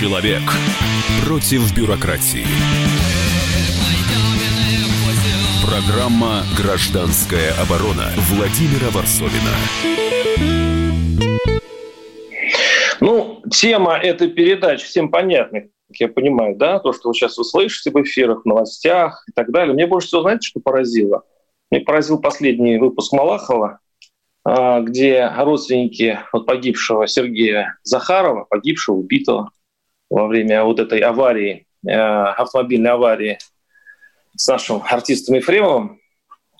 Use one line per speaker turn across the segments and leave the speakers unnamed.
Человек против бюрократии. Программа «Гражданская оборона» Владимира Варсовина.
Ну, тема этой передачи всем понятна, как я понимаю, да, то, что вы сейчас услышите в эфирах, в новостях и так далее. Мне больше всего, знаете, что поразило? Мне поразил последний выпуск Малахова, а, где родственники вот погибшего Сергея Захарова, погибшего, убитого во время вот этой аварии, э, автомобильной аварии с нашим артистом Ефремовым,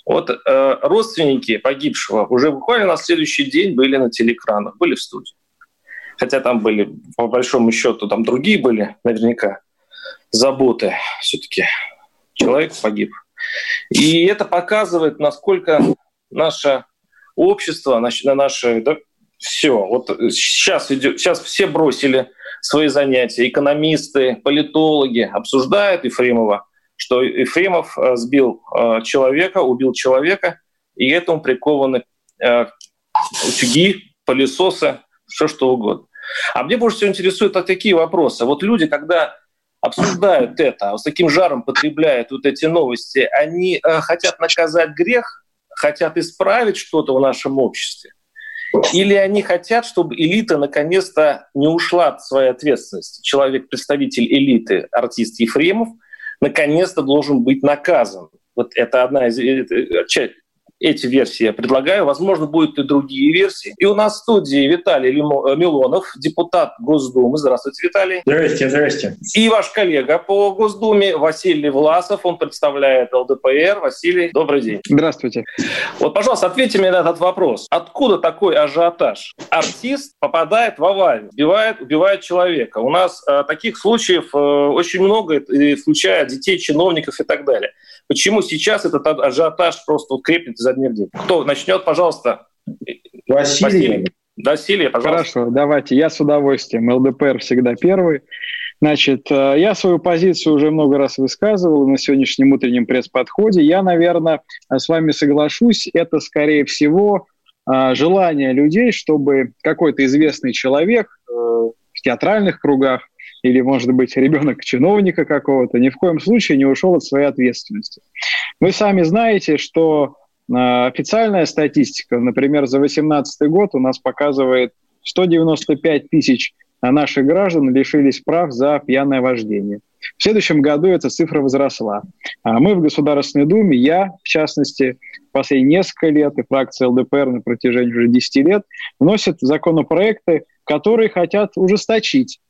вот э, родственники погибшего уже буквально на следующий день были на телеэкранах, были в студии. Хотя там были, по большому счету, там другие были наверняка заботы. Все-таки человек погиб. И это показывает, насколько наше общество, на наше да, все. Вот сейчас, идет, сейчас все бросили свои занятия. Экономисты, политологи обсуждают Ефремова, что Ефремов э, сбил э, человека, убил человека, и этому прикованы э, утюги, пылесосы, все что угодно. А мне больше всего интересуют вот такие вопросы. Вот люди, когда обсуждают это, с таким жаром потребляют вот эти новости, они э, хотят наказать грех, хотят исправить что-то в нашем обществе, или они хотят, чтобы элита наконец-то не ушла от своей ответственности. Человек, представитель элиты, артист Ефремов, наконец-то должен быть наказан. Вот это одна из эти версии я предлагаю. Возможно, будут и другие версии. И у нас в студии Виталий э, Милонов, депутат Госдумы. Здравствуйте, Виталий.
Здрасте, здрасте.
И ваш коллега по Госдуме Василий Власов. Он представляет ЛДПР. Василий, добрый день.
Здравствуйте.
Вот, пожалуйста, ответьте мне на этот вопрос. Откуда такой ажиотаж? Артист попадает в аварию, убивает, убивает человека. У нас э, таких случаев э, очень много, включая детей, чиновников и так далее. Почему сейчас этот ажиотаж просто крепнет изо дня в день? Кто начнет, пожалуйста?
Василий. Василий.
Василий, пожалуйста.
Хорошо, давайте, я с удовольствием. ЛДПР всегда первый. Значит, э, я свою позицию уже много раз высказывал на сегодняшнем утреннем пресс-подходе. Я, наверное, с вами соглашусь. Это, скорее всего, э, желание людей, чтобы какой-то известный человек э, в театральных кругах или, может быть, ребенок чиновника какого-то, ни в коем случае не ушел от своей ответственности. Вы сами знаете, что официальная статистика, например, за 2018 год у нас показывает 195 тысяч наших граждан лишились прав за пьяное вождение. В следующем году эта цифра возросла. А мы в Государственной Думе, я, в частности, последние несколько лет, и фракция ЛДПР на протяжении уже 10 лет, вносит законопроекты, которые хотят ужесточить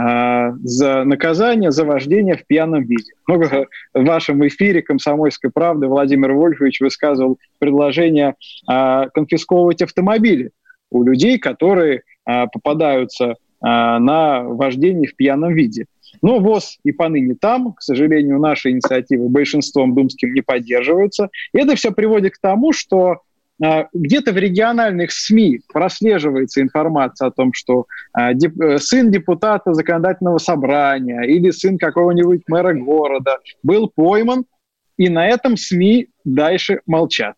за наказание за вождение в пьяном виде. Много в вашем эфире «Комсомольской правды» Владимир Вольфович высказывал предложение а, конфисковывать автомобили у людей, которые а, попадаются на вождение в пьяном виде. Но ВОЗ и поныне там, к сожалению, наши инициативы большинством думским не поддерживаются. И это все приводит к тому, что а, где-то в региональных СМИ прослеживается информация о том, что а, э, сын депутата законодательного собрания или сын какого-нибудь мэра города был пойман, и на этом СМИ дальше молчат.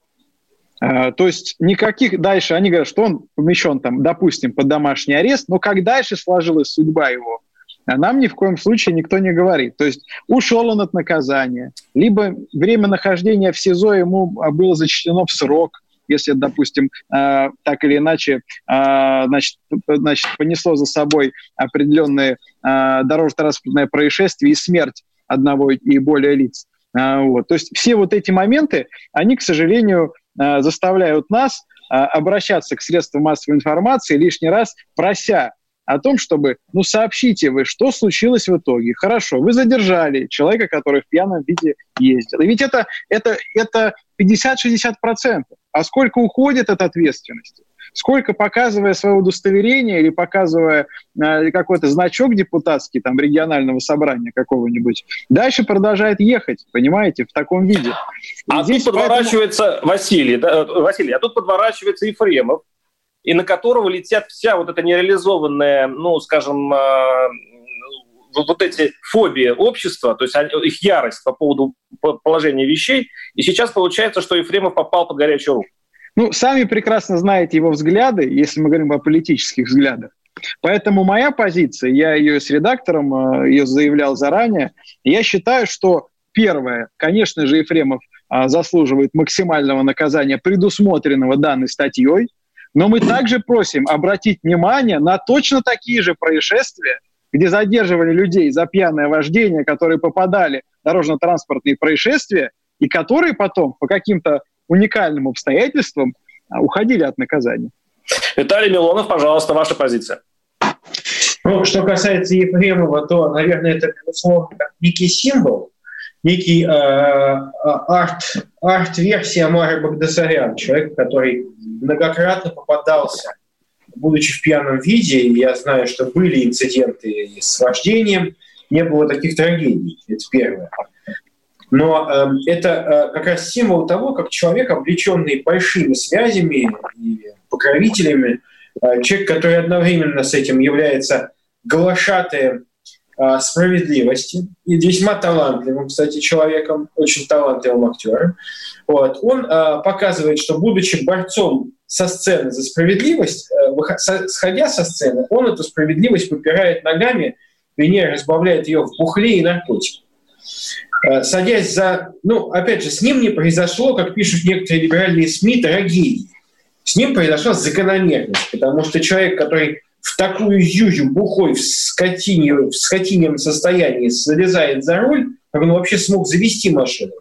А, то есть никаких дальше, они говорят, что он помещен там, допустим, под домашний арест, но как дальше сложилась судьба его, нам ни в коем случае никто не говорит. То есть ушел он от наказания, либо время нахождения в СИЗО ему было зачтено в срок, если, допустим, э, так или иначе, э, значит, значит, понесло за собой определенные э, дорожно-транспортное происшествие и смерть одного и более лиц. Вот. То есть все вот эти моменты, они, к сожалению, заставляют нас обращаться к средствам массовой информации лишний раз, прося о том, чтобы, ну, сообщите вы, что случилось в итоге. Хорошо, вы задержали человека, который в пьяном виде ездил. И ведь это, это, это 50-60%. А сколько уходит от ответственности? Сколько, показывая свое удостоверение или показывая э, какой-то значок депутатский, там, регионального собрания какого-нибудь, дальше продолжает ехать, понимаете, в таком виде.
а тут подворачивается поэтому... Василий, да, Василий, а тут подворачивается Ефремов, и на которого летят вся вот эта нереализованная, ну, скажем, э, вот эти фобии общества, то есть их ярость по поводу положения вещей, и сейчас получается, что Ефремов попал под горячую руку.
Ну, сами прекрасно знаете его взгляды, если мы говорим о политических взглядах. Поэтому моя позиция, я ее с редактором ее заявлял заранее, я считаю, что первое, конечно же, Ефремов заслуживает максимального наказания, предусмотренного данной статьей, но мы также просим обратить внимание на точно такие же происшествия, где задерживали людей за пьяное вождение, которые попадали в дорожно-транспортные происшествия, и которые потом по каким-то уникальным обстоятельствам а, уходили от наказания.
Виталий Милонов, пожалуйста, ваша позиция.
Ну, что касается Ефремова, то, наверное, это, безусловно, некий символ, некий э, арт, арт-версия Амара Багдасарян, человек, который многократно попадался, будучи в пьяном виде. Я знаю, что были инциденты с вождением, не было таких трагедий, это первое. Но э, это э, как раз символ того, как человек, облеченный большими связями и покровителями, э, человек, который одновременно с этим является глашатаем э, справедливости и весьма талантливым, кстати, человеком, очень талантливым актером, вот, он э, показывает, что будучи борцом со сцены за справедливость, э, сходя со сцены, он эту справедливость попирает ногами, вернее, разбавляет ее в бухле и наркотиках. Э, садясь за... Ну, опять же, с ним не произошло, как пишут некоторые либеральные СМИ, трагедии. С ним произошла закономерность, потому что человек, который в такую юзю бухой в, скотине, в скотинем состоянии залезает за руль, как он вообще смог завести машину,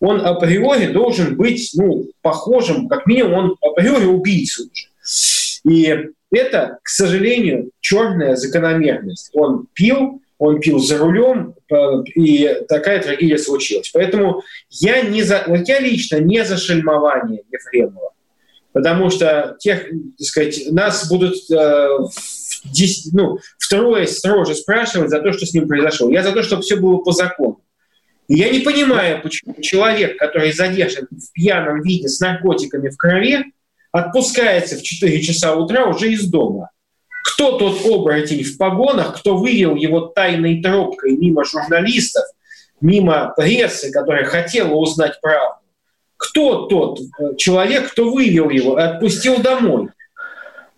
он априори должен быть ну, похожим, как минимум он априори убийца уже. И это, к сожалению, черная закономерность. Он пил, он пил за рулем, э, и такая трагедия случилась. Поэтому я, не за, вот я лично не за шельмование Ефремова, потому что тех, так сказать, нас будут э, в 10, ну, втрое строже спрашивать за то, что с ним произошло. Я за то, чтобы все было по закону. И я не понимаю, почему человек, который задержан в пьяном виде с наркотиками в крови, отпускается в 4 часа утра уже из дома. Кто тот оборотень в погонах, кто вывел его тайной тропкой мимо журналистов, мимо прессы, которая хотела узнать правду? Кто тот э, человек, кто вывел его и отпустил домой?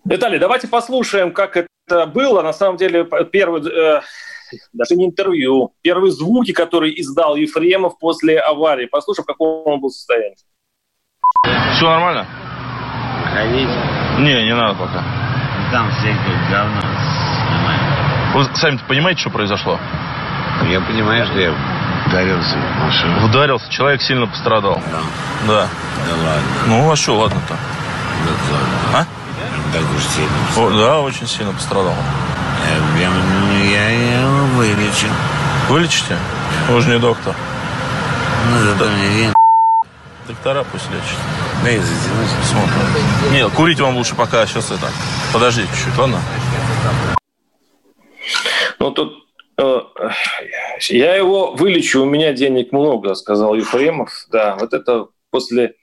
Виталий, давайте послушаем, как это было. На самом деле, первый, э, даже не интервью, первые звуки, которые издал Ефремов после аварии. Послушаем, в каком он был состоянии.
Все нормально?
Ходить?
Не, не надо пока.
Там всякое говно снимаем.
Вы сами понимаете, что произошло?
Я понимаю, что я ударился в машину.
Ударился, человек сильно пострадал.
Да.
Да.
Да ладно.
Ну, а что ладно-то?
Да ладно.
А?
Так уж сильно.
О, да, очень сильно пострадал.
Я, я, ну, я его вылечу.
Вылечите? Вы же не доктор.
Ну, зато мне вен...
Доктора пусть лечат.
Затянуть.
Смотрим. Не, курить вам лучше пока сейчас это. Подождите чуть-чуть, ладно?
Ну, тут э, я его вылечу, у меня денег много, сказал Ефремов. Да, вот это после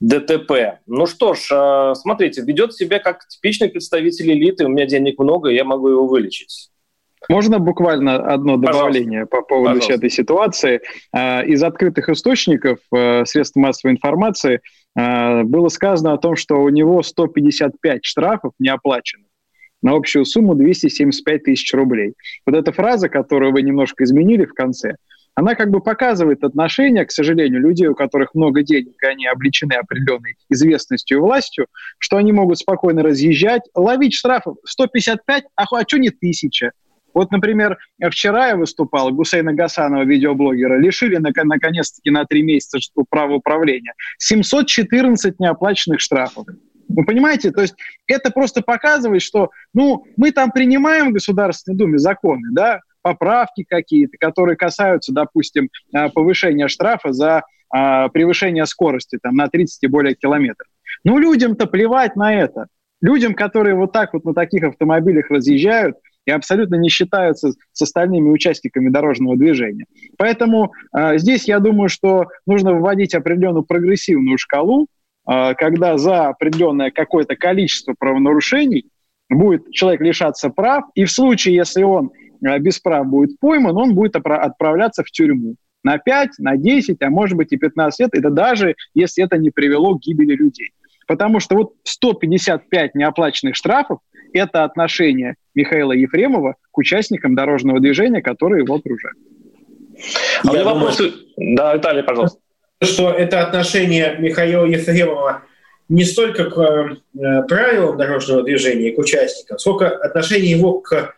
ДТП. Ну что ж, э, смотрите, ведет себя как типичный представитель элиты, у меня денег много, я могу его вылечить.
Можно буквально одно добавление Пожалуйста. по поводу Пожалуйста. этой ситуации? Э, из открытых источников э, средств массовой информации было сказано о том, что у него 155 штрафов не оплачено на общую сумму 275 тысяч рублей. Вот эта фраза, которую вы немножко изменили в конце, она как бы показывает отношение, к сожалению, людей, у которых много денег, и они обличены определенной известностью и властью, что они могут спокойно разъезжать, ловить штрафы 155, а, а что не тысяча? Вот, например, вчера я выступал, Гусейна Гасанова, видеоблогера, лишили наконец-таки на три месяца права управления. 714 неоплаченных штрафов. Вы понимаете? То есть это просто показывает, что ну, мы там принимаем в Государственной Думе законы, да, поправки какие-то, которые касаются, допустим, а, повышения штрафа за а, превышение скорости там, на 30 и более километров. Ну, людям-то плевать на это. Людям, которые вот так вот на таких автомобилях разъезжают и абсолютно не считаются с остальными участниками дорожного движения. Поэтому э, здесь я думаю, что нужно вводить определенную прогрессивную шкалу, э, когда за определенное какое-то количество правонарушений будет человек лишаться прав, и в случае, если он Э, без прав будет пойман, он будет отправляться в тюрьму на 5, на 10, а может быть и 15 лет, это даже если это не привело к гибели людей. Потому что вот 155 неоплаченных штрафов – это отношение Михаила Ефремова к участникам дорожного движения, которые его окружают.
А Я вопрос... Да, Виталий, пожалуйста.
Что это отношение Михаила Ефремова не столько к э, правилам дорожного движения, к участникам, сколько отношение его к, э,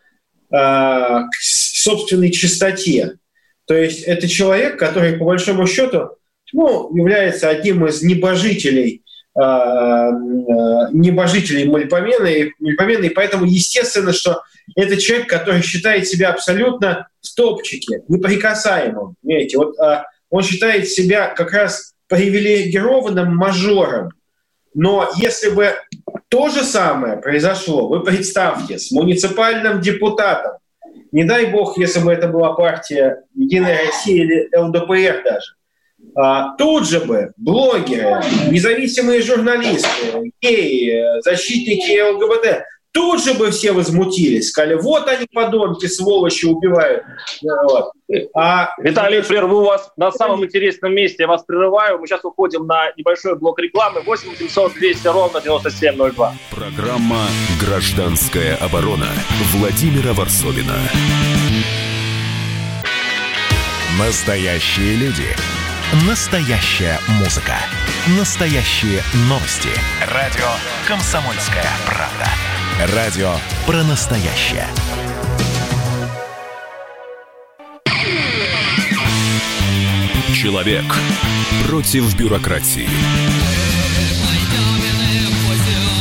к собственной чистоте. То есть это человек, который, по большому счету, ну, является одним из небожителей э, э небожителей Мальпомены, Мальпомены, и поэтому естественно, что это человек, который считает себя абсолютно в топчике, неприкасаемым. Понимаете? Вот, а, он считает себя как раз привилегированным мажором. Но если бы то же самое произошло, вы представьте, с муниципальным депутатом, не дай бог, если бы это была партия «Единая Россия» или ЛДПР даже, а, тут же бы блогеры, независимые журналисты, геи, защитники ЛГБТ тут же бы все возмутились, сказали, вот они, подонки, сволочи, убивают. Вот.
А... Виталий, прерву вас на самом интересном месте, я вас прерываю. Мы сейчас уходим на небольшой блок рекламы. 8 800 200 ровно 9702.
Программа «Гражданская оборона» Владимира Варсовина.
Настоящие люди. Настоящая музыка. Настоящие новости. Радио «Комсомольская правда». Радио про настоящее.
Человек против бюрократии.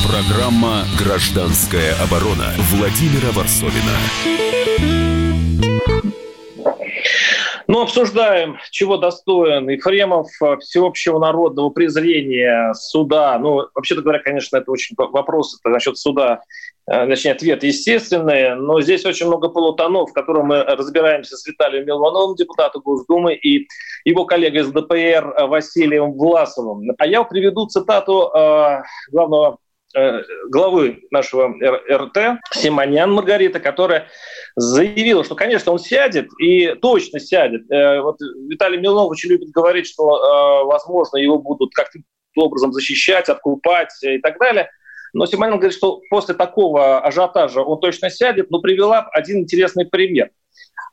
Программа «Гражданская оборона» Владимира Варсовина.
Ну, обсуждаем, чего достоин Ефремов э, всеобщего народного презрения суда. Ну, вообще-то говоря, конечно, это очень вопрос это насчет суда, э, точнее, ответ естественный, но здесь очень много полутонов, в котором мы разбираемся с Виталием Милвановым, депутатом Госдумы, и его коллегой из ДПР э, Василием Власовым. А я приведу цитату главного главы нашего РТ Симонян Маргарита, которая заявила, что, конечно, он сядет и точно сядет. Э, вот Виталий Милонов очень любит говорить, что, э, возможно, его будут как-то образом защищать, откупать и так далее. Но Симонян говорит, что после такого ажиотажа он точно сядет, но привела один интересный пример.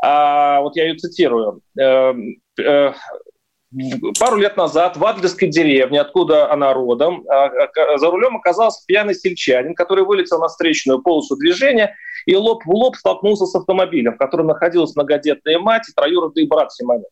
А, вот я ее цитирую пару лет назад в Адлерской деревне, откуда она родом, а, а, за рулем оказался пьяный сельчанин, который вылетел на встречную полосу движения и лоб в лоб столкнулся с автомобилем, в котором находилась многодетная мать и троюродный брат Симоня.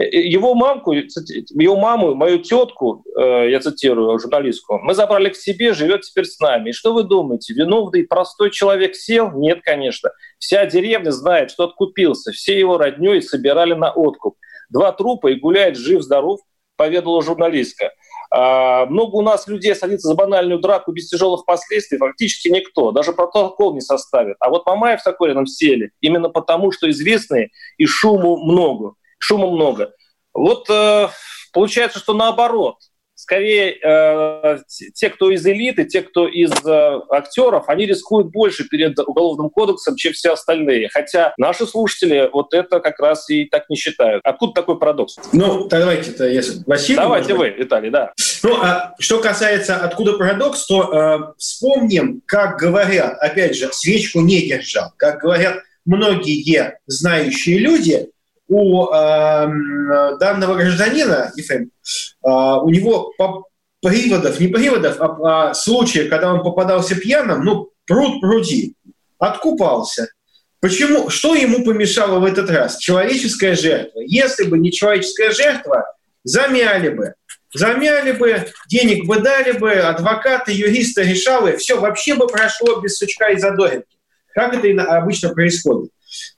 Э, э, его мамку, его маму, мою тетку, э, я цитирую журналистку, мы забрали к себе, живет теперь с нами. И что вы думаете, виновный простой человек сел? Нет, конечно. Вся деревня знает, что откупился. Все его родней собирали на откуп два трупа и гуляет жив-здоров, поведала журналистка. А, много у нас людей садится за банальную драку без тяжелых последствий, фактически никто, даже протокол не составит. А вот Мамаев с Акорином сели именно потому, что известные и шуму много. Шума много. Вот э, получается, что наоборот скорее э, те, кто из элиты, те, кто из э, актеров, они рискуют больше перед уголовным кодексом, чем все остальные. Хотя наши слушатели вот это как раз и так не считают. Откуда такой парадокс?
Ну, давайте-то, если Василий.
Давайте вы, Виталий, да.
Ну, а что касается откуда парадокс, то э, вспомним, как говорят, опять же, свечку не держал, как говорят многие знающие люди, у э, данного гражданина, Ефрем, э, у него по приводов, не приводов, а, а случаев, когда он попадался пьяным, ну, пруд пруди, откупался. Почему? Что ему помешало в этот раз? Человеческая жертва. Если бы не человеческая жертва, замяли бы. Замяли бы, денег бы дали бы, адвокаты, юристы решали, все вообще бы прошло без сучка и задоринки. Как это обычно происходит.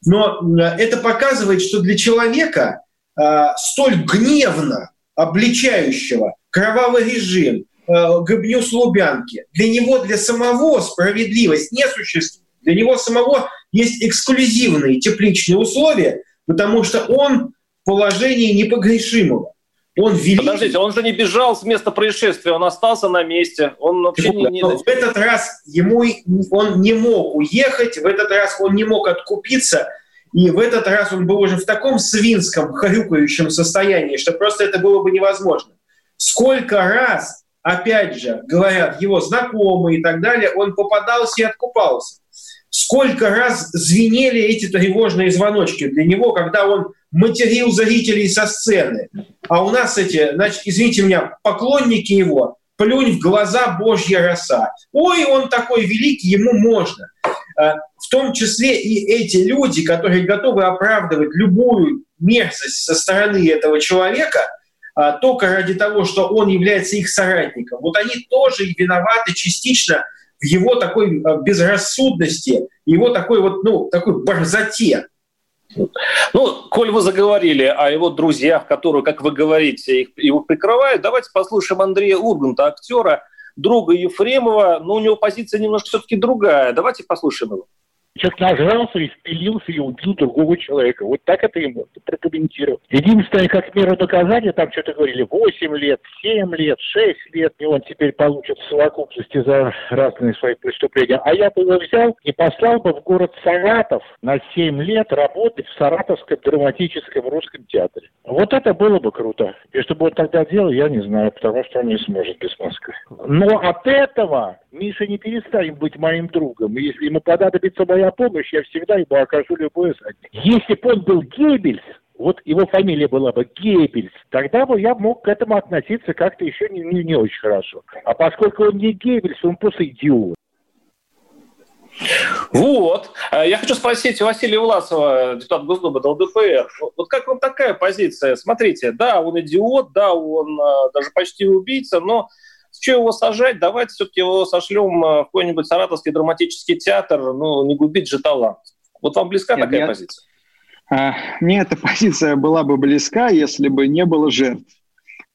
Но это показывает, что для человека а, столь гневно обличающего кровавый режим, а, гобню с Лубянки, для него, для самого справедливость не существует. Для него самого есть эксклюзивные тепличные условия, потому что он в положении непогрешимого.
Он великий. Подождите, он же не бежал с места происшествия, он остался на месте. Он вообще не, не...
В этот раз ему он не мог уехать, в этот раз он не мог откупиться, и в этот раз он был уже в таком свинском, хрюкающем состоянии, что просто это было бы невозможно. Сколько раз опять же, говорят его знакомые и так далее, он попадался и откупался. Сколько раз звенели эти тревожные звоночки для него, когда он материл зрителей со сцены. А у нас эти, значит, извините меня, поклонники его, плюнь в глаза Божья роса. Ой, он такой великий, ему можно. А, в том числе и эти люди, которые готовы оправдывать любую мерзость со стороны этого человека – а, только ради того, что он является их соратником. Вот они тоже виноваты частично в его такой а, безрассудности, его такой вот, ну, такой борзоте.
Ну, коль вы заговорили о его друзьях, которые, как вы говорите, их, его прикрывают, давайте послушаем Андрея Урганта, актера, друга Ефремова. Но у него позиция немножко все-таки другая. Давайте послушаем его.
Человек нажрался и впилился и убил другого человека. Вот так это ему прокомментировал. Единственное, как меру наказания, там что-то говорили, 8 лет, 7 лет, 6 лет, и он теперь получит в совокупности за разные свои преступления. А я бы его взял и послал бы в город Саратов на 7 лет работать в Саратовском драматическом русском театре. Вот это было бы круто. И что бы он тогда делал, я не знаю, потому что он не сможет без Москвы. Но от этого Миша не перестанет быть моим другом. Если ему понадобится моя помощь, я всегда ему окажу любое задание. Если бы он был Геббельс, вот его фамилия была бы Геббельс, тогда бы я мог к этому относиться как-то еще не, не, не очень хорошо. А поскольку он не Геббельс, он просто идиот.
Вот. А я хочу спросить Василия Власова, депутат Госдумы ЛДПР. Вот как вам такая позиция? Смотрите, да, он идиот, да, он а, даже почти убийца, но что его сажать? Давайте все-таки его сошлем э, в какой-нибудь саратовский драматический театр, ну, не губить же талант. Вот вам близка нет, такая нет. позиция?
А, мне эта позиция была бы близка, если бы не было жертв.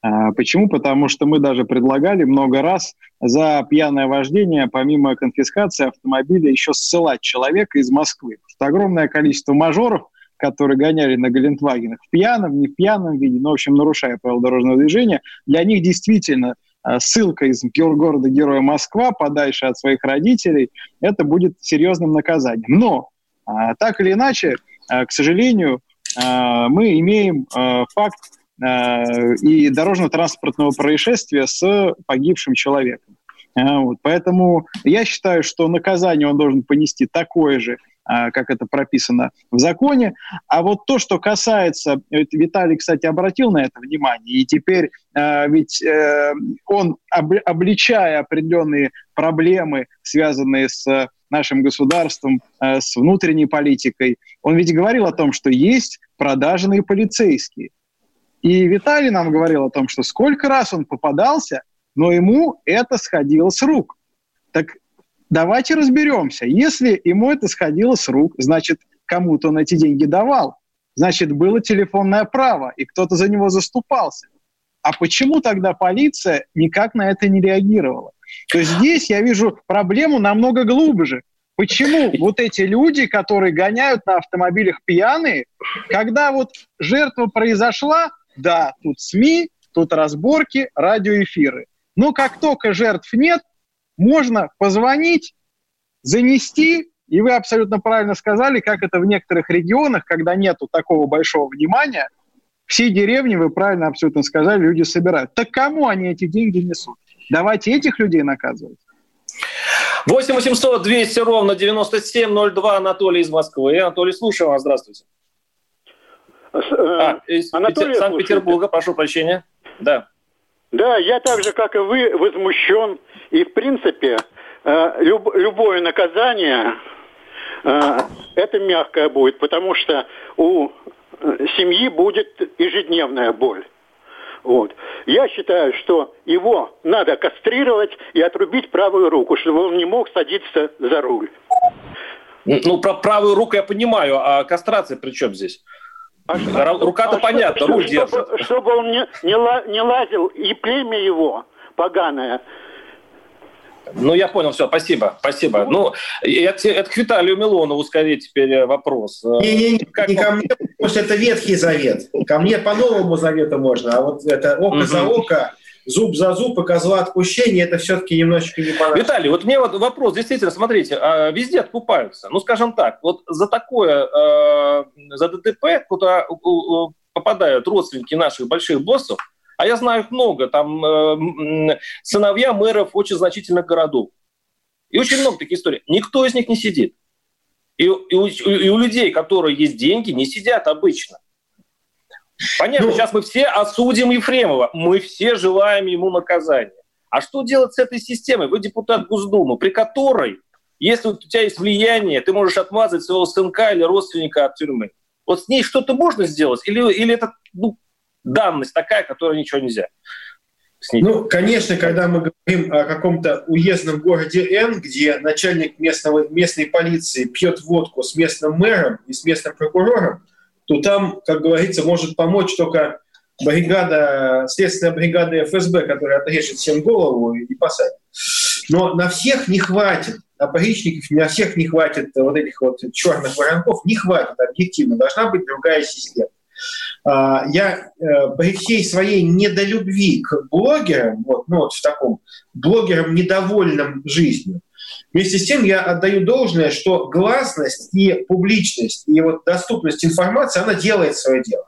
А, почему? Потому что мы даже предлагали много раз за пьяное вождение, помимо конфискации автомобиля, еще ссылать человека из Москвы. Потому что огромное количество мажоров, которые гоняли на Галентвагенах в пьяном, не в пьяном виде, но, в общем, нарушая правила дорожного движения, для них действительно ссылка из города-героя Москва подальше от своих родителей, это будет серьезным наказанием. Но э, так или иначе, э, к сожалению, мы имеем факт и дорожно-транспортного происшествия с погибшим человеком. Вот. Поэтому я считаю, что наказание он должен понести такое же, как это прописано в законе. А вот то, что касается, Виталий, кстати, обратил на это внимание, и теперь э, ведь э, он, об, обличая определенные проблемы, связанные с нашим государством, э, с внутренней политикой, он ведь говорил о том, что есть продажные полицейские. И Виталий нам говорил о том, что сколько раз он попадался, но ему это сходило с рук. Так Давайте разберемся. Если ему это сходило с рук, значит, кому-то он эти деньги давал. Значит, было телефонное право, и кто-то за него заступался. А почему тогда полиция никак на это не реагировала? То есть здесь я вижу проблему намного глубже. Почему вот эти люди, которые гоняют на автомобилях пьяные, когда вот жертва произошла, да, тут СМИ, тут разборки, радиоэфиры. Но как только жертв нет, можно позвонить, занести, и вы абсолютно правильно сказали, как это в некоторых регионах, когда нету такого большого внимания, все деревни, вы правильно абсолютно сказали, люди собирают. Так кому они эти деньги несут? Давайте этих людей наказывать.
8 800 200 ровно 9702 Анатолий из Москвы. Анатолий, слушаю вас. Здравствуйте.
Э, а, из Анатолий,
Санкт-Петербурга, прошу прощения. Да.
Да, я так же, как и вы, возмущен. И, в принципе, э, люб, любое наказание, э, это мягкое будет, потому что у э, семьи будет ежедневная боль. Вот. Я считаю, что его надо кастрировать и отрубить правую руку, чтобы он не мог садиться за руль.
Ну, про правую руку я понимаю, а кастрация при чем здесь? А Рука-то а понятно, что, руль
чтобы, держит. Чтобы он не, не, не лазил, и племя его поганое.
Ну, я понял, все, спасибо, спасибо. Ну, это, это к Виталию Милонову скорее теперь э, вопрос.
Не-не-не, как не ко мне, потому что это Ветхий Завет. Ко мне по Новому Завету можно, а вот это око угу. за око, зуб за зуб и козла отпущения, это все-таки немножечко не понравилось.
Виталий, вот мне вот вопрос, действительно, смотрите, а везде откупаются. Ну, скажем так, вот за такое, э, за ДТП, куда попадают родственники наших больших боссов, а я знаю их много, там э, сыновья мэров очень значительных городов. И очень много таких историй. Никто из них не сидит. И, и, и у людей, которые есть деньги, не сидят обычно. Понятно, ну, сейчас мы все осудим Ефремова. Мы все желаем ему наказания. А что делать с этой системой? Вы депутат Госдумы, при которой, если у тебя есть влияние, ты можешь отмазать своего сынка или родственника от тюрьмы. Вот с ней что-то можно сделать? Или, или это ну, данность такая, которая ничего нельзя?
Ну, конечно, когда мы говорим о каком-то уездном городе Н, где начальник местного, местной полиции пьет водку с местным мэром и с местным прокурором, то там, как говорится, может помочь только бригада, следственная бригада ФСБ, которая отрежет всем голову и посадит. Но на всех не хватит опоричников, на всех не хватит вот этих вот черных воронков, не хватит объективно, должна быть другая система. А, я э, при всей своей недолюбви к блогерам, вот, ну вот в таком блогерам недовольным жизнью, вместе с тем я отдаю должное, что гласность и публичность, и вот доступность информации, она делает свое дело.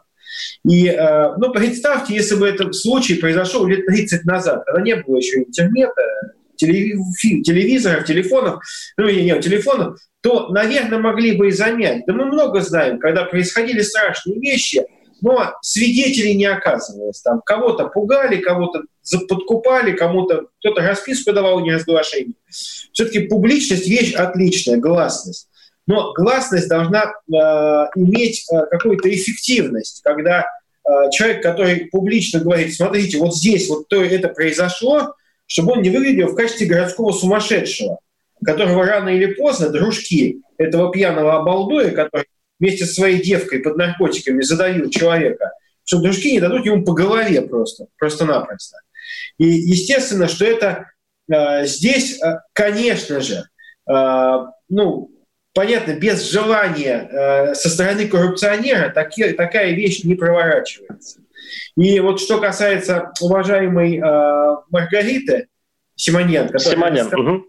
И, э, ну, представьте, если бы этот случай произошел лет 30 назад, когда не было еще интернета, телевизоров, телефонов, ну, не, не, телефонов, то, наверное, могли бы и замять. Да мы много знаем, когда происходили страшные вещи, но свидетелей не оказывалось. Там кого-то пугали, кого-то подкупали, кому-то кто-то расписку давал не разглашение. Все-таки публичность – вещь отличная, гласность. Но гласность должна э, иметь э, какую-то эффективность, когда э, человек, который публично говорит, смотрите, вот здесь вот то это произошло, чтобы он не выглядел в качестве городского сумасшедшего, которого рано или поздно дружки этого пьяного обалдуя, который вместе со своей девкой под наркотиками задавил человека, чтобы дружки не дадут ему по голове просто, просто-напросто. И естественно, что это э, здесь, э, конечно же, э, ну, понятно, без желания э, со стороны коррупционера таки, такая вещь не проворачивается. И вот что касается уважаемой э, Маргариты Симоньян, которая,
Симоньян. Раска... Угу.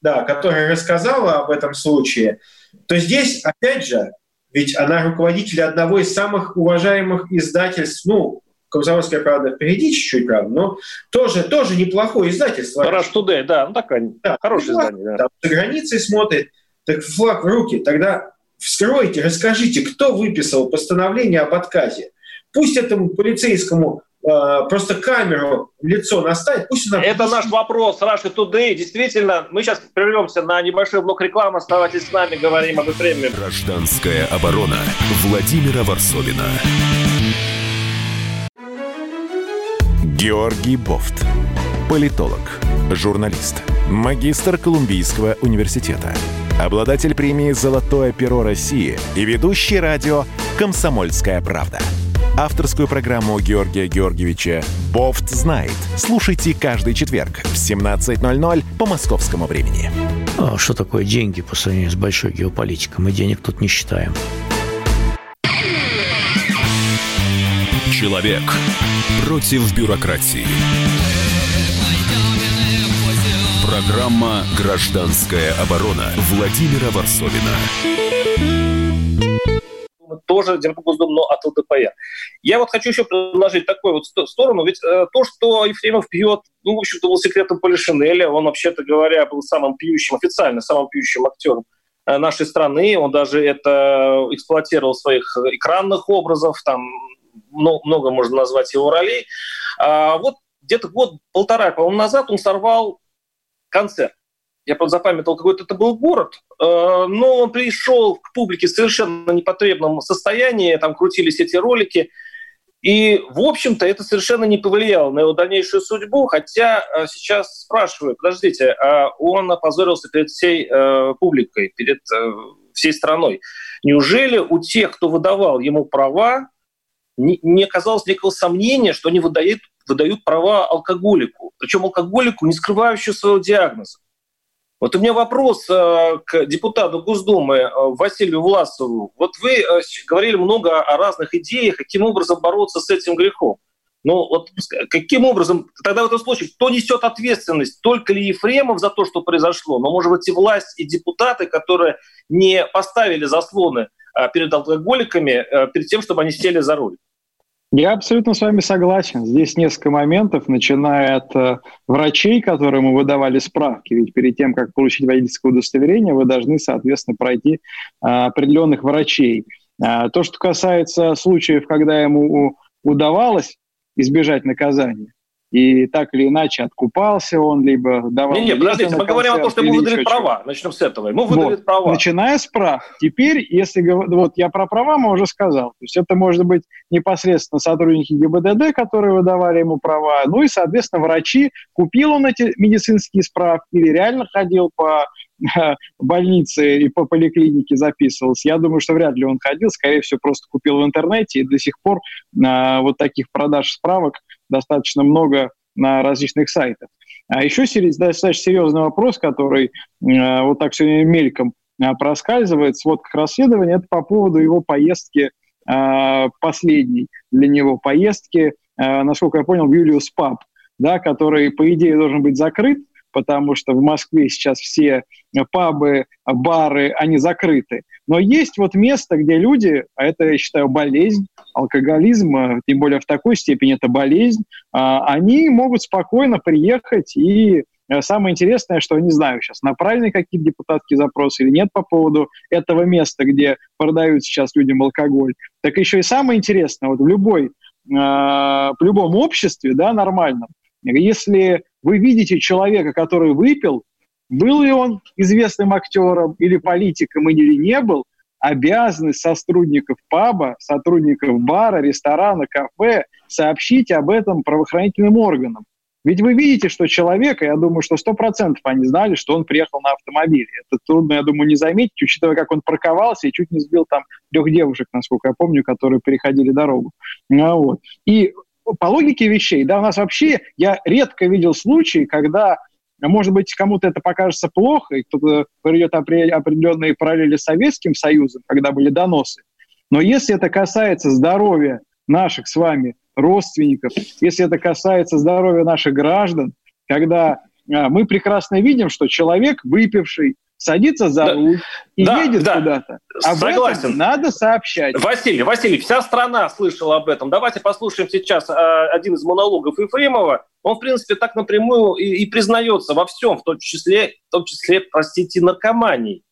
Да, которая рассказала об этом случае, то здесь, опять же, ведь она руководитель одного из самых уважаемых издательств, ну, «Комсомольская правда» впереди чуть-чуть, правда, но тоже, тоже неплохое издательство.
«Rush Today», да, ну такое, да, хорошее издание. Да. Там
за границей смотрит, так флаг в руки, тогда вскройте, расскажите, кто выписал постановление об отказе. Пусть этому полицейскому просто камеру лицо наставить. Пусть
она... Это наш вопрос, Russia Today. Действительно, мы сейчас прервемся на небольшой блок рекламы. Оставайтесь с нами, говорим об Ефреме.
Гражданская оборона Владимира Варсовина. Георгий Бофт. Политолог, журналист, магистр Колумбийского университета, обладатель премии «Золотое перо России» и ведущий радио «Комсомольская правда» авторскую программу Георгия Георгиевича «Бофт знает». Слушайте каждый четверг в 17.00 по московскому времени.
А что такое деньги по сравнению с большой геополитикой? Мы денег тут не считаем.
Человек против бюрократии. Программа «Гражданская оборона» Владимира Варсовина
тоже депутат Госдумы, но от ЛДПР. Я вот хочу еще предложить такую вот сторону, ведь э, то, что Ефремов пьет, ну, в общем-то, был секретом Полишинеля, он, вообще-то говоря, был самым пьющим, официально самым пьющим актером э, нашей страны, он даже это эксплуатировал в своих экранных образов, там много, можно назвать его ролей. А вот где-то год-полтора, назад он сорвал концерт я правда запамятовал, какой-то это был город, э, но он пришел к публике в совершенно непотребном состоянии, там крутились эти ролики, и, в общем-то, это совершенно не повлияло на его дальнейшую судьбу, хотя э, сейчас спрашиваю, подождите, а он опозорился перед всей э, публикой, перед всей страной. Неужели у тех, кто выдавал ему права, не, не оказалось никакого сомнения, что они выдают, выдают права алкоголику, причем алкоголику, не скрывающему своего диагноза? Вот у меня вопрос э, к депутату Госдумы э, Василию Власову. Вот вы э, говорили много о разных идеях, каким образом бороться с этим грехом. Ну вот каким образом, тогда в этом случае, кто несет ответственность? Только ли Ефремов за то, что произошло? Но, может быть, и власть, и депутаты, которые не поставили заслоны перед алкоголиками, перед тем, чтобы они сели за руль?
Я абсолютно с вами согласен. Здесь несколько моментов, начиная от э, врачей, которым мы выдавали справки. Ведь перед тем, как получить водительское удостоверение, вы должны, соответственно, пройти э, определенных врачей. Э, то, что касается случаев, когда ему удавалось избежать наказания, и так или иначе откупался он, либо давал...
Не, не, подождите, мы говорим о том, что ему выдали права. Начнем с этого. Ему выдали
вот.
права.
Начиная с прав. Теперь, если... Вот я про права мы уже сказал. То есть это может быть непосредственно сотрудники ГИБДД, которые выдавали ему права, ну и, соответственно, врачи. Купил он эти медицинские справки или реально ходил по больнице и по поликлинике записывался. Я думаю, что вряд ли он ходил, скорее всего, просто купил в интернете, и до сих пор э, вот таких продаж справок достаточно много на различных сайтах. А еще достаточно серьезный вопрос, который э, вот так сегодня мельком э, проскальзывает в сводках расследования, это по поводу его поездки, э, последней для него поездки, насколько я понял, в Юлиус Паб, да, который, по идее, должен быть закрыт, потому что в Москве сейчас все пабы, бары, они закрыты. Но есть вот место, где люди, а это, я считаю, болезнь, алкоголизм, а, тем более в такой степени это болезнь, а, они могут спокойно приехать и э, Самое интересное, что не знаю сейчас, направлены какие-то депутатские запросы или нет по поводу этого места, где продают сейчас людям алкоголь. Так еще и самое интересное, вот в любой, в любом обществе, да, нормальном, если вы видите человека, который выпил, был ли он известным актером или политиком или не был, обязаны сотрудников паба, сотрудников бара, ресторана, кафе сообщить об этом правоохранительным органам. Ведь вы видите, что человека, я думаю, что 100% они знали, что он приехал на автомобиле. Это трудно, я думаю, не заметить, учитывая, как он парковался и чуть не сбил там трех девушек, насколько я помню, которые переходили дорогу. Ну, вот. И по логике вещей, да, у нас вообще, я редко видел случаи, когда, может быть, кому-то это покажется плохо, и кто-то проведет определенные параллели с Советским Союзом, когда были доносы. Но если это касается здоровья наших с вами родственников, если это касается здоровья наших граждан, когда а, мы прекрасно видим, что человек, выпивший, садится за да. руль и да, едет да. куда-то. Об Согласен. этом надо сообщать.
Василий, Василий, вся страна слышала об этом. Давайте послушаем сейчас э, один из монологов Ефремова. Он, в принципе, так напрямую и, и признается во всем, в том числе, в том числе, простите, наркомании.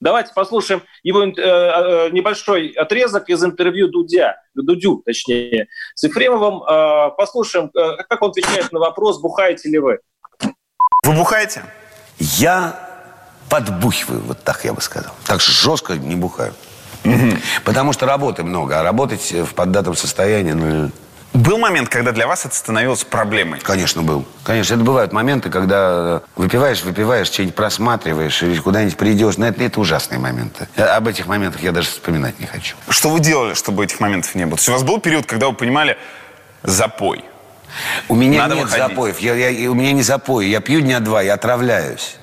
Давайте послушаем его э, э, небольшой отрезок из интервью Дудя, Дудю, точнее, с Ефремовым. Э, послушаем, э, как он отвечает на вопрос, бухаете ли вы.
Вы бухаете?
Я подбухиваю, вот так я бы сказал. Так жестко не бухаю. Угу. Потому что работы много, а работать в поддатом состоянии, ну...
Был момент, когда для вас это становилось проблемой?
Конечно, был. Конечно, это бывают моменты, когда выпиваешь, выпиваешь, что-нибудь просматриваешь или куда-нибудь придешь. Но это, это ужасные моменты. Об этих моментах я даже вспоминать не хочу.
Что вы делали, чтобы этих моментов не было? То есть у вас был период, когда вы понимали запой?
У меня Надо нет выходить. запоев. Я, я, у меня не запой. Я пью дня два, я отравляюсь.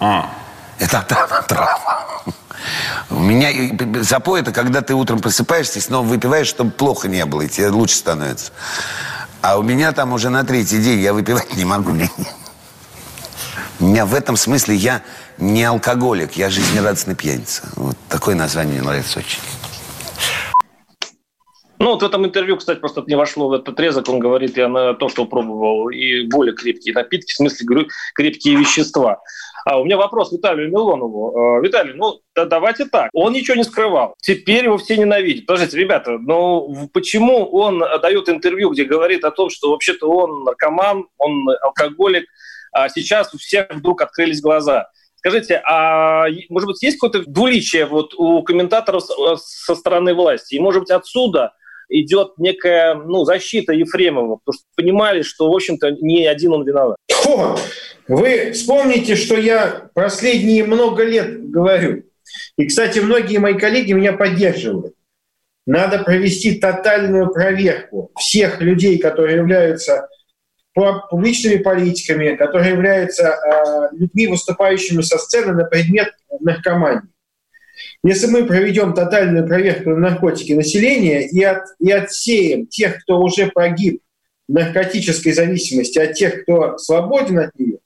А. Это трава. У меня запой это когда ты утром просыпаешься и снова выпиваешь, чтобы плохо не было, и тебе лучше становится. А у меня там уже на третий день я выпивать не могу. У меня в этом смысле я не алкоголик, я жизнерадостный пьяница. Вот такое название мне нравится очень.
Ну, вот в этом интервью, кстати, просто не вошло в этот отрезок, он говорит, я на то, что пробовал и более крепкие напитки, в смысле, говорю, крепкие вещества. А у меня вопрос Виталию Милонову. Э, Виталий, ну да, давайте так. Он ничего не скрывал. Теперь его все ненавидят. Подождите, ребята, ну почему он дает интервью, где говорит о том, что вообще-то он наркоман, он алкоголик, а сейчас у всех вдруг открылись глаза? Скажите, а может быть есть какое-то двуличие вот у комментаторов со стороны власти? И может быть отсюда идет некая ну, защита Ефремова, потому что понимали, что, в общем-то, не один он виноват.
О, вы вспомните, что я последние много лет говорю. И, кстати, многие мои коллеги меня поддерживают. Надо провести тотальную проверку всех людей, которые являются публичными политиками, которые являются э, людьми, выступающими со сцены на предмет наркомании. Если мы проведем тотальную проверку на наркотики населения и, от, и отсеем тех, кто уже погиб в наркотической зависимости, от тех, кто свободен от нее,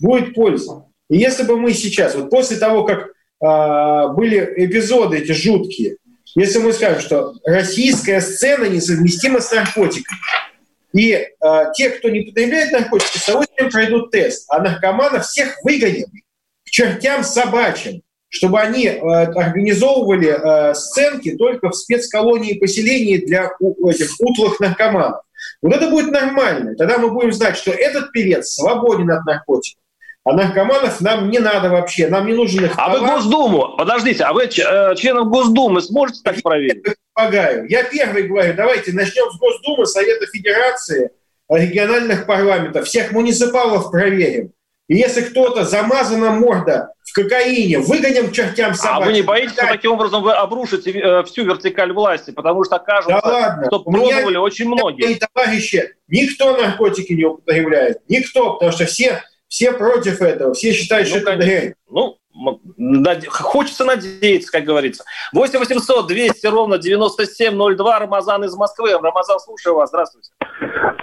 будет польза. И если бы мы сейчас, вот после того, как э, были эпизоды эти жуткие, Если мы скажем, что российская сцена несовместима с наркотиками, и э, те, кто не потребляет наркотики, с удовольствием пройдут тест, а наркоманов всех выгонят к чертям собачьим, чтобы они э, организовывали э, сценки только в спецколонии поселений для у, этих утлых наркоманов. Вот это будет нормально. Тогда мы будем знать, что этот певец свободен от наркотиков. А наркоманов нам не надо вообще, нам не нужен их.
А вы Госдуму, подождите, а вы э, членов Госдумы сможете так проверить? Я
помогаю. Я первый говорю, давайте начнем с Госдумы, Совета Федерации, региональных парламентов, всех муниципалов проверим. И если кто-то замазана морда в кокаине, выгоним чертям собак.
А вы не боитесь, что таким образом вы обрушите э, всю вертикаль власти? Потому что окажется,
да ладно.
что пробовали очень многие.
Мои товарищи, никто наркотики не употребляет. Никто, потому что все все против этого, все считают, ну, что это дрянь.
Ну, хочется надеяться, как говорится. 8 800 200 ровно 9702. Рамазан из Москвы. Рамазан, слушаю вас. Здравствуйте.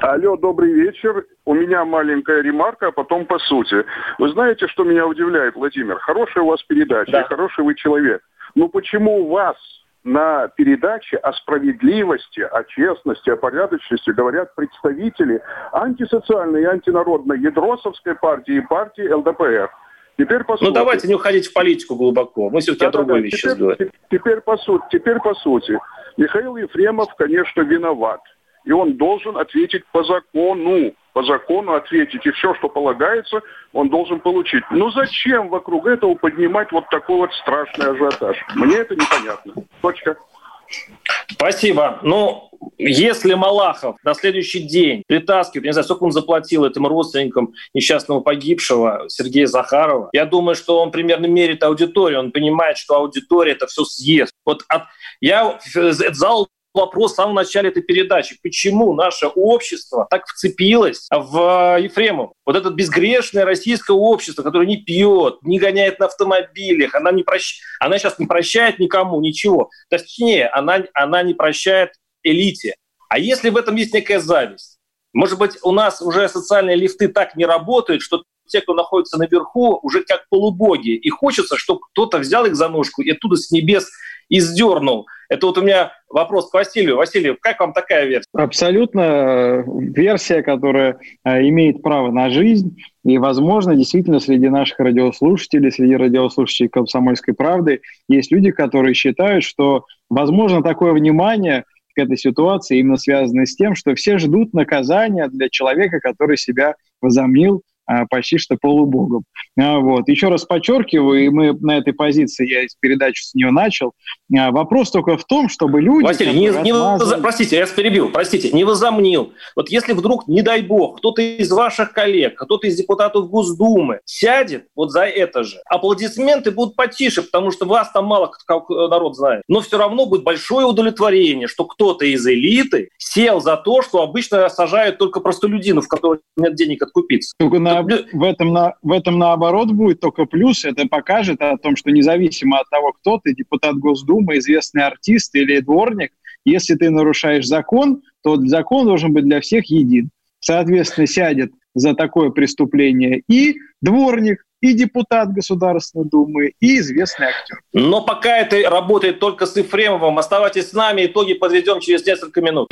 Алло, добрый вечер. У меня маленькая ремарка, а потом по сути. Вы знаете, что меня удивляет, Владимир? Хорошая у вас передача, да. хороший вы человек. Но почему у вас на передаче о справедливости, о честности, о порядочности говорят представители антисоциальной и антинародной Ядросовской партии и партии ЛДПР.
Теперь по ну, сути. Ну давайте не уходить в политику глубоко. Мы все-таки да, о другой да, вещи теперь, говорим.
Теперь по сути. Теперь по сути. Михаил Ефремов, конечно, виноват. И он должен ответить по закону по закону ответить, и все, что полагается, он должен получить. Ну зачем вокруг этого поднимать вот такой вот страшный ажиотаж? Мне это непонятно. Точка.
Спасибо. Ну, если Малахов на следующий день притаскивает, не знаю, сколько он заплатил этим родственникам несчастного погибшего Сергея Захарова, я думаю, что он примерно мерит аудиторию, он понимает, что аудитория это все съест. Вот от, я зал вопрос в самом начале этой передачи. Почему наше общество так вцепилось в Ефремов? Вот это безгрешное российское общество, которое не пьет, не гоняет на автомобилях, она, не прощ... она сейчас не прощает никому ничего. Точнее, она, она не прощает элите. А если в этом есть некая зависть? Может быть, у нас уже социальные лифты так не работают, что те, кто находится наверху, уже как полубоги. И хочется, чтобы кто-то взял их за ножку и оттуда с небес и сдернул. Это вот у меня вопрос к Василию. Василий, как вам такая версия?
Абсолютно э, версия, которая э, имеет право на жизнь. И, возможно, действительно среди наших радиослушателей, среди радиослушателей «Комсомольской правды» есть люди, которые считают, что, возможно, такое внимание к этой ситуации именно связано с тем, что все ждут наказания для человека, который себя возомнил почти что полубогом. А, вот. Еще раз подчеркиваю, и мы на этой позиции, я из передачи с нее начал, а, вопрос только в том, чтобы люди...
Василий, не, не возмазали... простите, я вас перебил, простите, не возомнил. Вот если вдруг, не дай бог, кто-то из ваших коллег, кто-то из депутатов Госдумы сядет вот за это же, аплодисменты будут потише, потому что вас там мало как народ знает. Но все равно будет большое удовлетворение, что кто-то из элиты сел за то, что обычно сажают только простолюдинов, которых нет денег откупиться.
Только на в, этом, на, в этом наоборот будет только плюс. Это покажет о том, что независимо от того, кто ты, депутат Госдумы, известный артист или дворник, если ты нарушаешь закон, то закон должен быть для всех един. Соответственно, сядет за такое преступление и дворник, и депутат Государственной Думы, и известный актер.
Но пока это работает только с Ефремовым. Оставайтесь с нами, итоги подведем через несколько минут.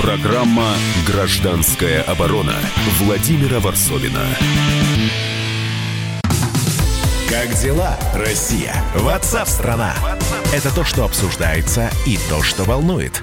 Программа «Гражданская оборона» Владимира Варсовина. Как дела, Россия? Ватсап-страна! Это то, что обсуждается и то, что волнует.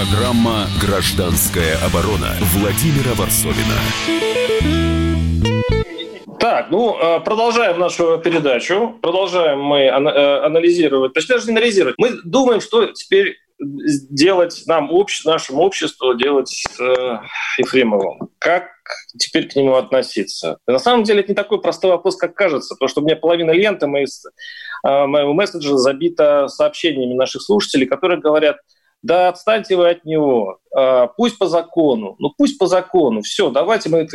Программа «Гражданская оборона» Владимира Варсовина.
Так, ну, э, продолжаем нашу передачу. Продолжаем мы э, анализировать, точнее даже не анализировать. Мы думаем, что теперь делать нам, общ, нашему обществу, делать с э, Ефремовым. Как теперь к нему относиться? На самом деле это не такой простой вопрос, как кажется, потому что у меня половина ленты моего месседжа забита сообщениями наших слушателей, которые говорят, да отстаньте вы от него, а, пусть по закону, ну пусть по закону, все, давайте мы.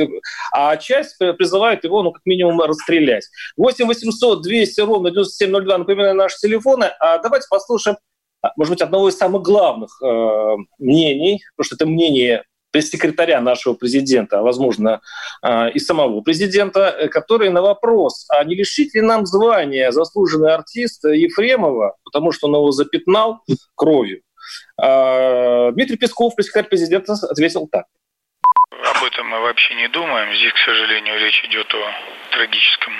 А часть призывает его, ну, как минимум, расстрелять. 8 800 200 ровно 9702, напоминаю, наши телефоны. А давайте послушаем, а, может быть, одного из самых главных э, мнений, потому что это мнение пресс-секретаря нашего президента, а, возможно, э, и самого президента, э, который на вопрос, а не лишить ли нам звания заслуженный артист Ефремова, потому что он его запятнал кровью, а, Дмитрий Песков, пресс-секретарь президента, ответил так.
Об этом мы вообще не думаем. Здесь, к сожалению, речь идет о трагическом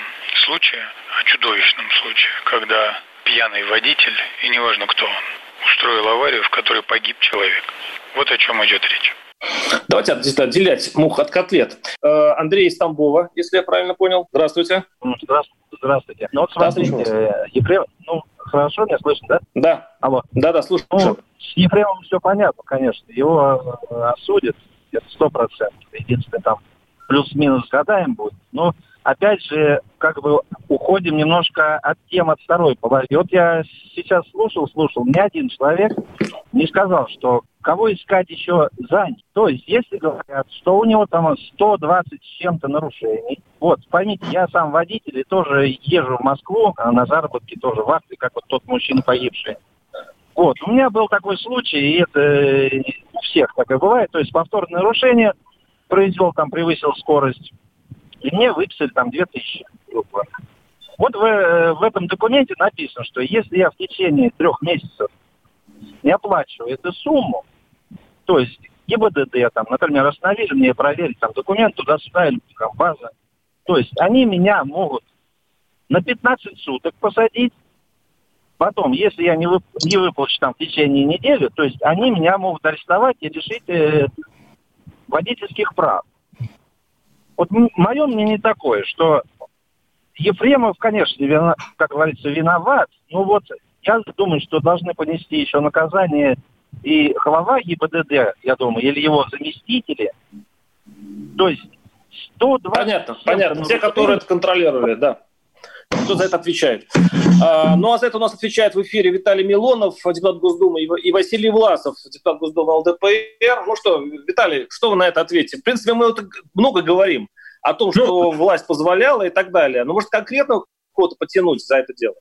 случае, о чудовищном случае, когда пьяный водитель, и неважно кто он, устроил аварию, в которой погиб человек. Вот о чем идет речь.
Давайте отделять мух от котлет. Э, Андрей из Тамбова, если я правильно понял. Здравствуйте.
Здравствуйте. Здравствуйте. Ну вот смотрите, да, Ефрем, ну хорошо меня слышно, да?
Да.
Алло.
Да, да, слушаю.
Ну, с Ефремовым все понятно, конечно. Его э, осудят, это сто процентов. Единственное, там плюс-минус гадаем будет. Но опять же, как бы уходим немножко от тем, от второй половины. Вот я сейчас слушал, слушал, ни один человек не сказал, что кого искать еще занять. То есть, если говорят, что у него там 120 с чем-то нарушений, вот, поймите, я сам водитель и тоже езжу в Москву, а на заработки тоже в Австрии, как вот тот мужчина погибший. Вот, у меня был такой случай, и это у всех такое бывает, то есть повторное нарушение, произвел там, превысил скорость, и мне выписали там 2000 рублей. Вот в, э, в этом документе написано, что если я в течение трех месяцев не оплачиваю эту сумму, то есть ГИБДД, там, например, остановили мне проверить там документ, туда ставили там, база. То есть они меня могут на 15 суток посадить, Потом, если я не, вып не выплачу там в течение недели, то есть они меня могут арестовать и лишить э, водительских прав. Вот мое мнение такое, что Ефремов, конечно, вина, как говорится, виноват, но вот я думаю, что должны понести еще наказание и глава ГИБДД, я думаю, или его заместители. То есть 120...
Понятно, понятно. Те, которые это контролировали, да. Кто за это отвечает? А, ну а за это у нас отвечает в эфире Виталий Милонов, депутат Госдумы, и Василий Власов, депутат Госдумы ЛДПР. Ну что, Виталий, что вы на это ответите? В принципе, мы вот много говорим о том, что ну, власть позволяла и так далее. Но может конкретно кого-то потянуть за это дело?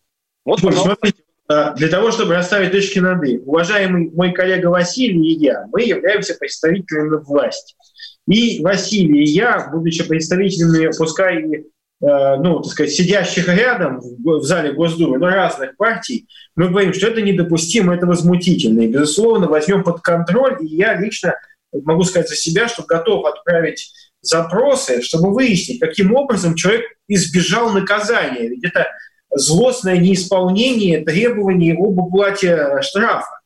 Вот, смотрите, а, для того, чтобы расставить точки над «и», уважаемый мой коллега Василий и я, мы являемся представителями власти. И Василий и я, будучи представителями, пускай и Э, ну, так сказать, сидящих рядом в зале Госдумы, но разных партий, мы говорим, что это недопустимо, это возмутительно. И, безусловно, возьмем под контроль, и я лично могу сказать за себя, что готов отправить запросы, чтобы выяснить, каким образом человек избежал наказания. Ведь это злостное неисполнение требований об уплате штрафа.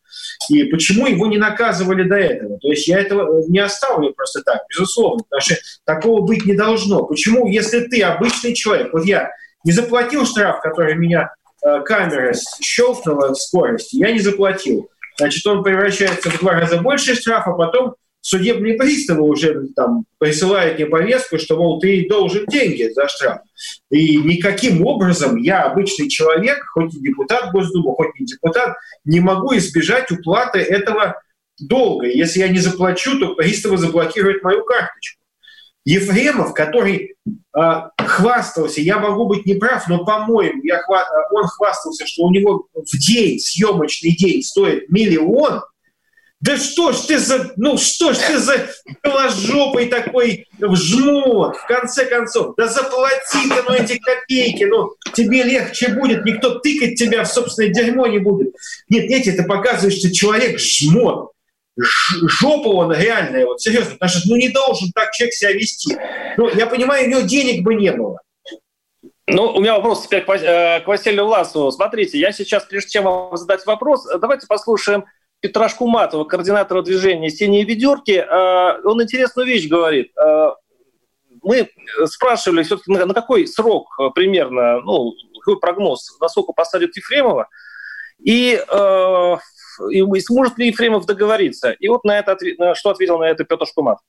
И почему его не наказывали до этого? То есть я этого не оставлю просто так, безусловно, потому что такого быть не должно. Почему, если ты обычный человек, вот я не заплатил штраф, который меня э, камера щелкнула в скорости, я не заплатил. Значит, он превращается в два раза больше штраф, а потом судебные приставы уже там присылают мне повестку, что, мол, ты должен деньги за штраф. И никаким образом я, обычный человек, хоть и депутат Госдумы, хоть и депутат, не могу избежать уплаты этого долга. Если я не заплачу, то приставы заблокируют мою карточку. Ефремов, который э, хвастался, я могу быть неправ, но, по-моему, хва- он хвастался, что у него в день, съемочный день стоит миллион – да что ж ты за, ну что ж ты за голожопый такой жмот, в конце концов. Да заплати ты, ну, эти копейки, ну, тебе легче будет, никто тыкать тебя в собственное дерьмо не будет. Нет, нет, это показывает, что человек жмот. Жопа он реальная, вот серьезно, потому что ну не должен так человек себя вести. Ну, я понимаю, у него денег бы не было.
Ну, у меня вопрос теперь к Василию Власову. Смотрите, я сейчас, прежде чем вам задать вопрос, давайте послушаем Петра Шкуматова, координатора движения «Синие ведерки», э, он интересную вещь говорит. Э, мы спрашивали все-таки, на какой срок э, примерно, ну, какой прогноз, насколько посадят Ефремова, и, и сможет ли Ефремов договориться. И вот на это, что ответил на это Петр Шкуматов.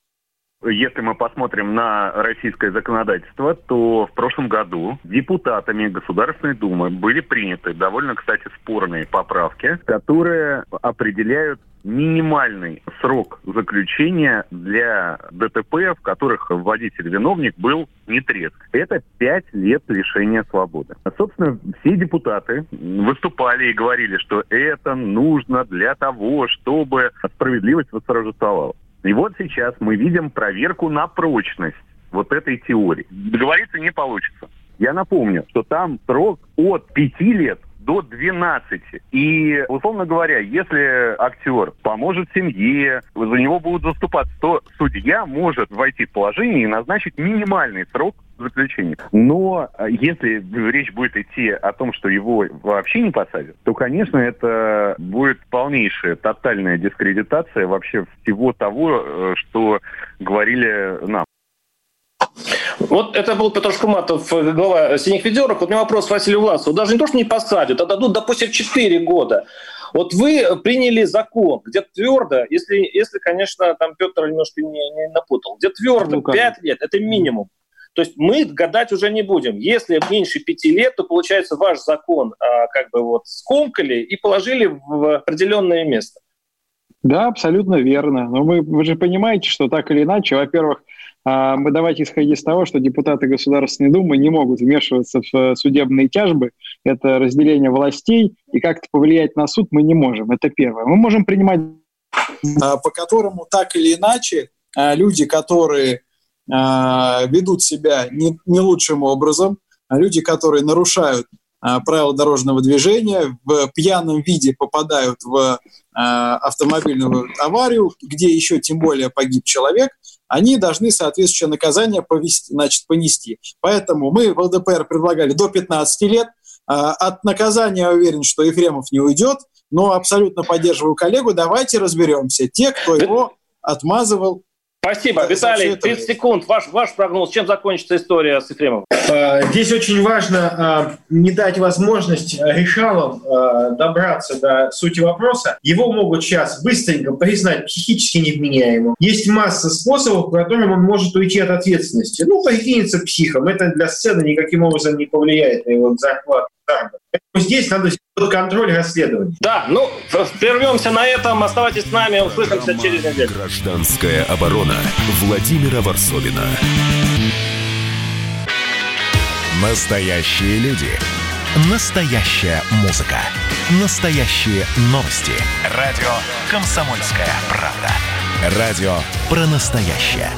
Если мы посмотрим на российское законодательство, то в прошлом году депутатами Государственной Думы были приняты довольно, кстати, спорные поправки, которые определяют минимальный срок заключения для ДТП, в которых водитель-виновник был не трезв. Это пять лет лишения свободы. Собственно, все депутаты выступали и говорили, что это нужно для того, чтобы справедливость восторжествовала. И вот сейчас мы видим проверку на прочность вот этой теории. Договориться не получится. Я напомню, что там срок от 5 лет до 12. И, условно говоря, если актер поможет семье, за него будут заступаться, то судья может войти в положение и назначить минимальный срок заключения. Но а, если речь будет идти о том, что его вообще не посадят, то, конечно, это будет полнейшая, тотальная дискредитация вообще всего того, э, что говорили нам.
Вот это был Петр Шкуматов, э, глава «Синих ведерок». Вот у меня вопрос Василию Власову. Даже не то, что не посадят, а дадут, допустим, 4 года. Вот вы приняли закон, где твердо, если, если конечно, там Петр немножко не, не напутал, где твердо ну, 5 лет, это минимум. То есть мы гадать уже не будем. Если меньше пяти лет, то получается ваш закон а, как бы вот скомкали и положили в определенное место.
Да, абсолютно верно. Но мы, вы же понимаете, что так или иначе, во-первых, а, мы давайте исходить из того, что депутаты Государственной Думы не могут вмешиваться в э, судебные тяжбы. Это разделение властей, и как-то повлиять на суд мы не можем. Это первое. Мы можем принимать...
А, по которому так или иначе а, люди, которые ведут себя не, не лучшим образом, люди, которые нарушают правила дорожного движения, в пьяном виде попадают в автомобильную аварию, где еще тем более погиб человек, они должны соответствующее наказание повести, значит, понести. Поэтому мы в ЛДПР предлагали до 15 лет. От наказания я уверен, что Ефремов не уйдет, но абсолютно поддерживаю коллегу. Давайте разберемся. Те, кто его отмазывал
Спасибо. Виталий, 30 секунд. Ваш, ваш прогноз. Чем закончится история с Ефремовым?
А, здесь очень важно а, не дать возможность решалам а, добраться до сути вопроса. Его могут сейчас быстренько признать психически невменяемым. Есть масса способов, по которым он может уйти от ответственности. Ну, прикинется психом. Это для сцены никаким образом не повлияет на его зарплату. Здесь надо под контроль расследования.
Да, ну, прервемся на этом. Оставайтесь с нами, услышимся через неделю.
Гражданская оборона Владимира Варсовина. Настоящие люди. Настоящая музыка. Настоящие новости. Радио «Комсомольская правда». Радио про настоящее.